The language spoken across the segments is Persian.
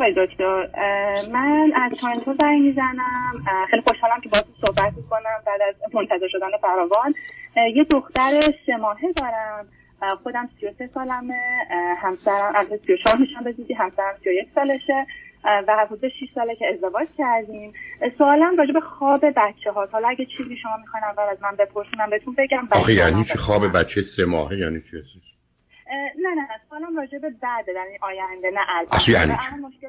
آقای دکتر من از تورنتو زنگ می‌زنم. خیلی خوشحالم که باهاتون صحبت می‌کنم بعد از منتظر شدن فراوان. یه دختر سه ماهه دارم. خودم 33 سالمه. همسرم از 34 میشم به زودی همسرم 31 سالشه. و حدود 6 ساله که ازدواج کردیم. سوالم راجع به خواب بچه ها حالا اگه چیزی شما می‌خواین اول از من بپرسونم بهتون بگم. آخه یعنی چی؟ خواب بچه سه ماهه یعنی چی؟ نه نه. سوالم به بعد یعنی آینده نه الان یعنی چی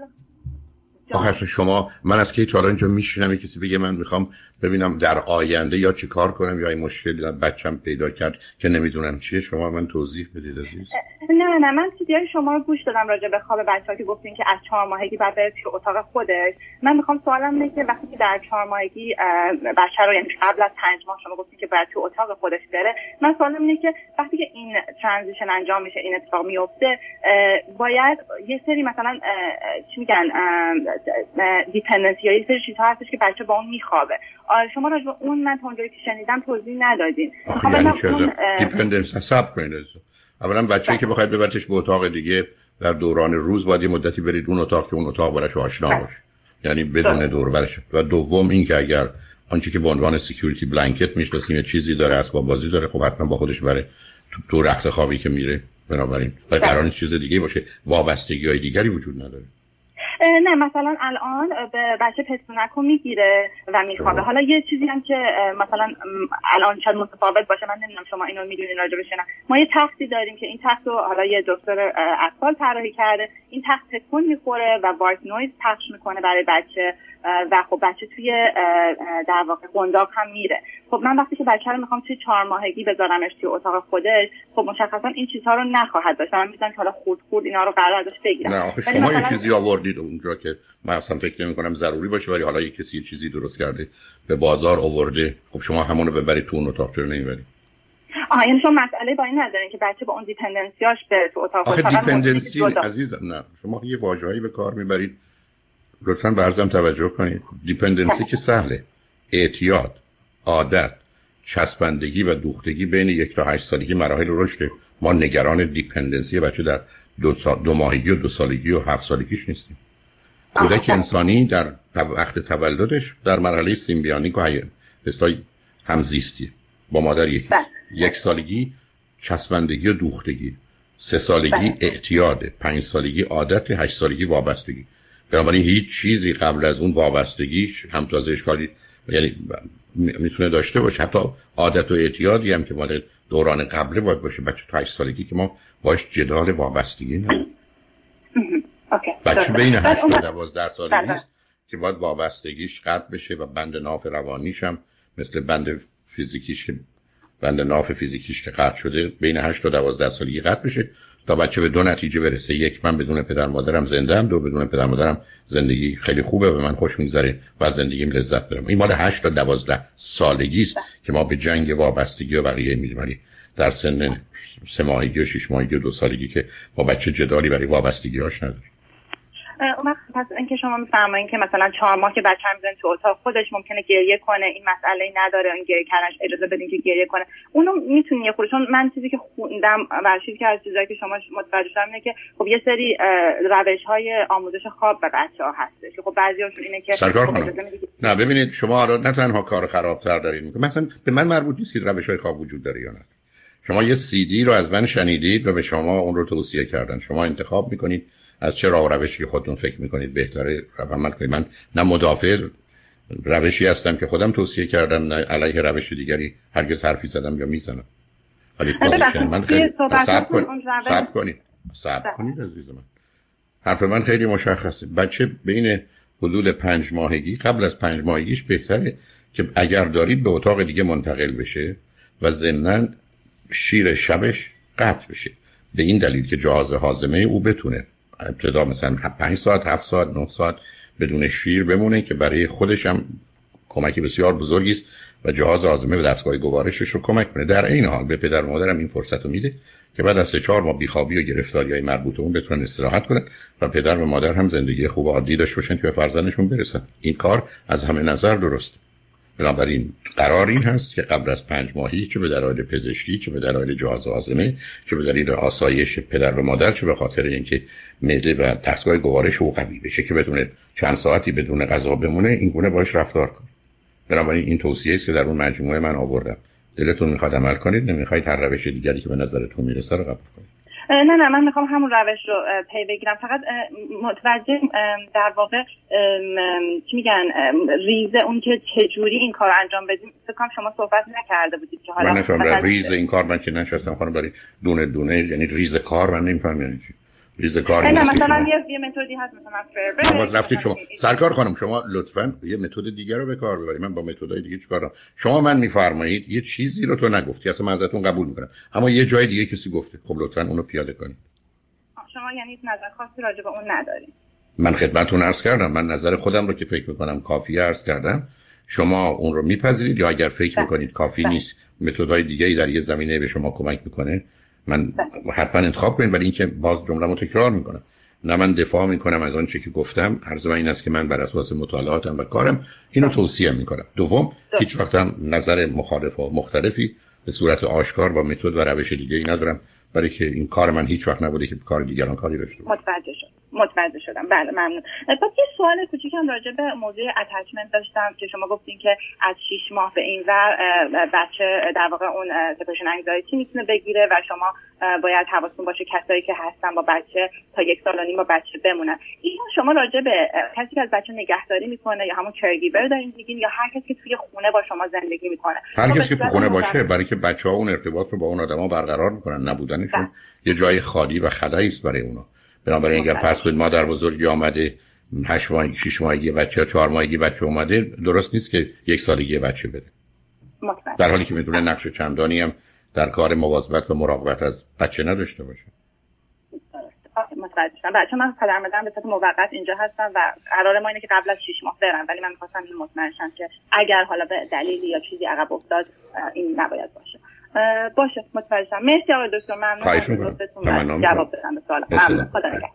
آخه شما من از کی تا اینجا میشینم کسی بگه من می‌خوام ببینم در آینده یا چی کار کنم یا این مشکل بچم پیدا کرد که نمی‌دونم چیه. شما من توضیح بدید عزیز. نه نه من سیدیای شما رو گوش دادم راجع به خواب بچه که گفتین که از چهار ماهگی بعد توی اتاق خودش من می‌خوام سوالم اینه که وقتی که در چهار ماهگی بچه رو یعنی قبل از پنج ماه شما گفتین که باید توی اتاق خودش بره. من سوالم اینه که وقتی که این transition انجام میشه این اتفاق میفته باید یه سری مثلا چی میگن dependency یا یه سری چیزها هستش که بچه با اون میخوابه. شما راجع به اون من تا اونجایی که شنیدم توضیح ندادین. یعنی dependence حساب کنید اولا بچه‌ای که بخواید ببرتش به اتاق دیگه در دوران روز باید یه مدتی برید اون اتاق که اون اتاق براش آشنا بله. باشه. یعنی بدون بله. دور برش. و دوم این که اگر آنچه که به عنوان security blanket می‌شناسیم یه چیزی داره اسباب بازی داره خب حتما با خودش بره تو, تو رخت خوابی که میره بنابراین. برای قرار چیز دیگه باشه. وابستگی های دیگری وجود نداره. نه مثلا الان به بچه پستونک رو می‌گیره و میخوابه. حالا یه چیزی هم که مثلا الان شاید متفاوت باشه من نمی‌دونم شما اینو می‌دونین راجبش نه. ما یه تختی داریم که این تخت رو حالا یه دکتر اطفال طراحی کرده. این تخت تکون می‌خوره و white noise پخش می‌کنه برای بچه. و خب بچه توی در واقع قنداق هم میره. خب من وقتی که بچه رو می‌خوام توی چهار ماهگی بذارمش توی اتاق خودش خب مشخصا این چیزها رو نخواهد داشت. من می‌دونم که حالا خود خود اینا رو قرار ازش بگیرم. نه آخه شما یه چیزی آوردید اونجا که من اصلا فکر نمی کنم ضروری باشه ولی حالا یه کسی یه چیزی درست کرده به بازار آورده. خب شما همونو ببرید تو اون اتاق چرا نمی‌برید؟ آها یعنی شما مسئله با این ندارین که بچه با اون دیپندنسیاش به تو اتاق آخه دیپندنسی عزیزم نه. شما یه واژه‌ای به کار می‌برید. لطفا به عرضم توجه کنید. dependency که سهله. اعتیاد عادت چسبندگی و دوختگی بین یک تا هشت سالگی مراحل رشد. ما نگران dependency بچه در دو, سال دو ماهگی و دو سالگی و هفت سالگیش نیستیم. کودک انسانی در وقت تولدش در مرحله symbiotic و اصطلاحا همزیستی با مادر یک. بله. یک سالگی چسبندگی و دوختگی. سه سالگی بله. اعتیاد. پنج سالگی عادت. هشت سالگی وابستگی. بنابراین هیچ چیزی قبل از اون وابستگیش هم تازه اشکالی یعنی می‌تونه داشته باشه. حتی عادت و اعتیادی هم که مال دوران قبله باید باشه. بچه تا 8 سالگی که ما باش جدال وابستگی نه. بچه بین 8 تا 12 سالگی است که باید وابستگیش قطع بشه و بند ناف روانیش هم مثل بند فیزیکیش بند ناف فیزیکیش که قطع شده بین 8 تا 12 سالگی قطع بشه. تا بچه به دو نتیجه برسه. یک من بدون پدر مادرم زنده هم دو بدون پدر مادرم زندگی خیلی خوبه به من خوش میگذره و از زندگیم لذت برم. این مال 8 تا 12 سالگی است که ما به جنگ وابستگی و بقیه میریم در سن سه ماهگی و شش ماهگی و دو سالگی که با بچه جدالی برای وابستگی هاش نداریم. اون پس اینکه شما میفرمایید که مثلا چهار ماه که بچه تو اتاق خودش ممکنه گریه کنه این مسئله نداره این گریه کردنش اجازه بدین که گریه کنه. اونو می‌تونی یه چون من چیزی که خوندم و چیزی که از چیزایی که شما متوجه شدم اینه که خب یه سری روش های آموزش خواب به بچه ها هستش که خب بعضیاشون اینه که سرکار خب نه ببینید شما نه تنها کار خرابتر دارید مثلا به من مربوط نیست که روش های خواب وجود داره یا نه. شما یه سی رو از من شنیدید و به شما اون رو توصیه کردن. شما انتخاب می‌کنید از چه راه روشی که خودتون فکر می‌کنید بهتره؟ عمل کنید. من نه مدافع روشی هستم که خودم توصیه کردم نه علیه روش دیگری هرگز حرفی زدم یا می‌زنم. ولی پوزیشن من خیلی صبر کنید صبر کنید. صبر کنید عزیز من. حرف من خیلی مشخصه. بچه بین حدود پنج ماهگی قبل از پنج ماهگیش بهتره که اگر دارید به اتاق دیگه منتقل بشه و ضمنا شیر شبش قطع بشه. به این دلیل که جهاز حازمه او بتونه ابتدا مثلا 5 ساعت 7 ساعت 9 ساعت بدون شیر بمونه که برای خودش هم کمکی بسیار بزرگی است و جهاز آزمه و دستگاه گوارشش رو کمک کنه در این حال به پدر و مادرم این فرصت رو میده که بعد از سه چهار ماه بیخوابی و گرفتاری های مربوط اون بتونن استراحت کنن و پدر و مادر هم زندگی خوب و عادی داشته باشن که به فرزندشون برسن. این کار از همه نظر درست بنابراین قرار این هست که قبل از پنج ماهی چه به دلایل پزشکی چه به دلایل جهاز آزمه چه به دلیل آسایش پدر و مادر چه به خاطر اینکه معده و دستگاه گوارش او قوی بشه که بدون چند ساعتی بدون غذا بمونه این گونه باش رفتار کن. بنابراین این توصیه است که در اون مجموعه من آوردم. دلتون می‌خواد عمل کنید نمی‌خواید هر روش دیگری که به نظرتون می‌رسه رو قبول کنید. نه نه من می‌خوام همون روش رو پی بگیرم. فقط متوجه در واقع چی میگن ریز اون که چجوری این کار انجام بدیم. فکر شما صحبت نکرده بودید که حالا من ریز این کار من که نشستم خانم برای دونه دونه یعنی ریز کار من نمیفهم یعنی چی. ریز کار نه مثلا یه متدی هست مثلا باز رفتید شما سرکار خانم شما لطفا یه متد دیگه رو به کار ببرید. من با متدای دیگه چیکار دارم؟ شما من میفرمایید یه چیزی رو تو نگفتی. اصلا من ازتون قبول می‌کنم. اما یه جای دیگه کسی گفته. خب لطفا اونو پیاده کنید. شما یعنی نظر خاصی راجع به اون ندارید. من خدمتتون عرض کردم. من نظر خودم رو که فکر می‌کنم کافی عرض کردم. شما اون رو میپذیرید یا اگر فکر بله. می‌کنید کافی بله. نیست متدای دیگه در یه زمینه به شما کمک می‌کنه من بله. حتما انتخاب کنید ولی اینکه باز جمله رو تکرار می‌کنم. نه من دفاع می‌کنم از آنچه که گفتم. عرض من این است که من بر اساس مطالعاتم و کارم اینو توصیه می‌کنم. دوم هیچ وقت هم نظر مخالف و مختلفی به صورت آشکار با متد و روش دیگه ای ندارم. برای که این کار من هیچ وقت نبوده که کار دیگران کاری داشته متوجه شد متوجه شدم. بله ممنون. بعد یه سوال کوچیکم راجع به موضوع اتچمنت داشتم که شما گفتین که از 6 ماه به این ور بچه در واقع اون سپرشن انگزایتی می‌تونه بگیره و شما باید حواستون باشه کسایی که هستن با بچه تا یک سال و نیم با بچه بمونن. این شما راجع به کسی که از بچه نگهداری می‌کنه یا همون کرگیور دارین میگین یا هر کسی که توی خونه با شما زندگی می‌کنه؟ هر کسی که تو خونه باشه برای که بچه ها اون ارتباط رو با اون آدما برقرار می‌کنن. نبودنشون بله. یه جای خالی و خلایی است برای اونا. بنابراین اگر فرض کنید مادر بزرگی آمده هشت ماه شش ماهگی بچه یا چهار ماهگی بچه اومده درست نیست که یک سالگی بچه بده. در حالی که می‌تونه نقش چندانی هم در کار مواظبت و مراقبت از بچه نداشته باشه. متوجه شدم. بچه من پدر مادرم به صورت موقت اینجا هستم و قرار ما اینه که قبل از 6 ماه برم ولی من می‌خواستم این مطمئن شم که اگر حالا به دلیلی یا چیزی عقب افتاد این نباید باشه. باشه متوجه شدم مرسی آقای دکتر ممنون خواهش می‌کنم. جواب بدم به سوال ممنون. خدا نگهدار.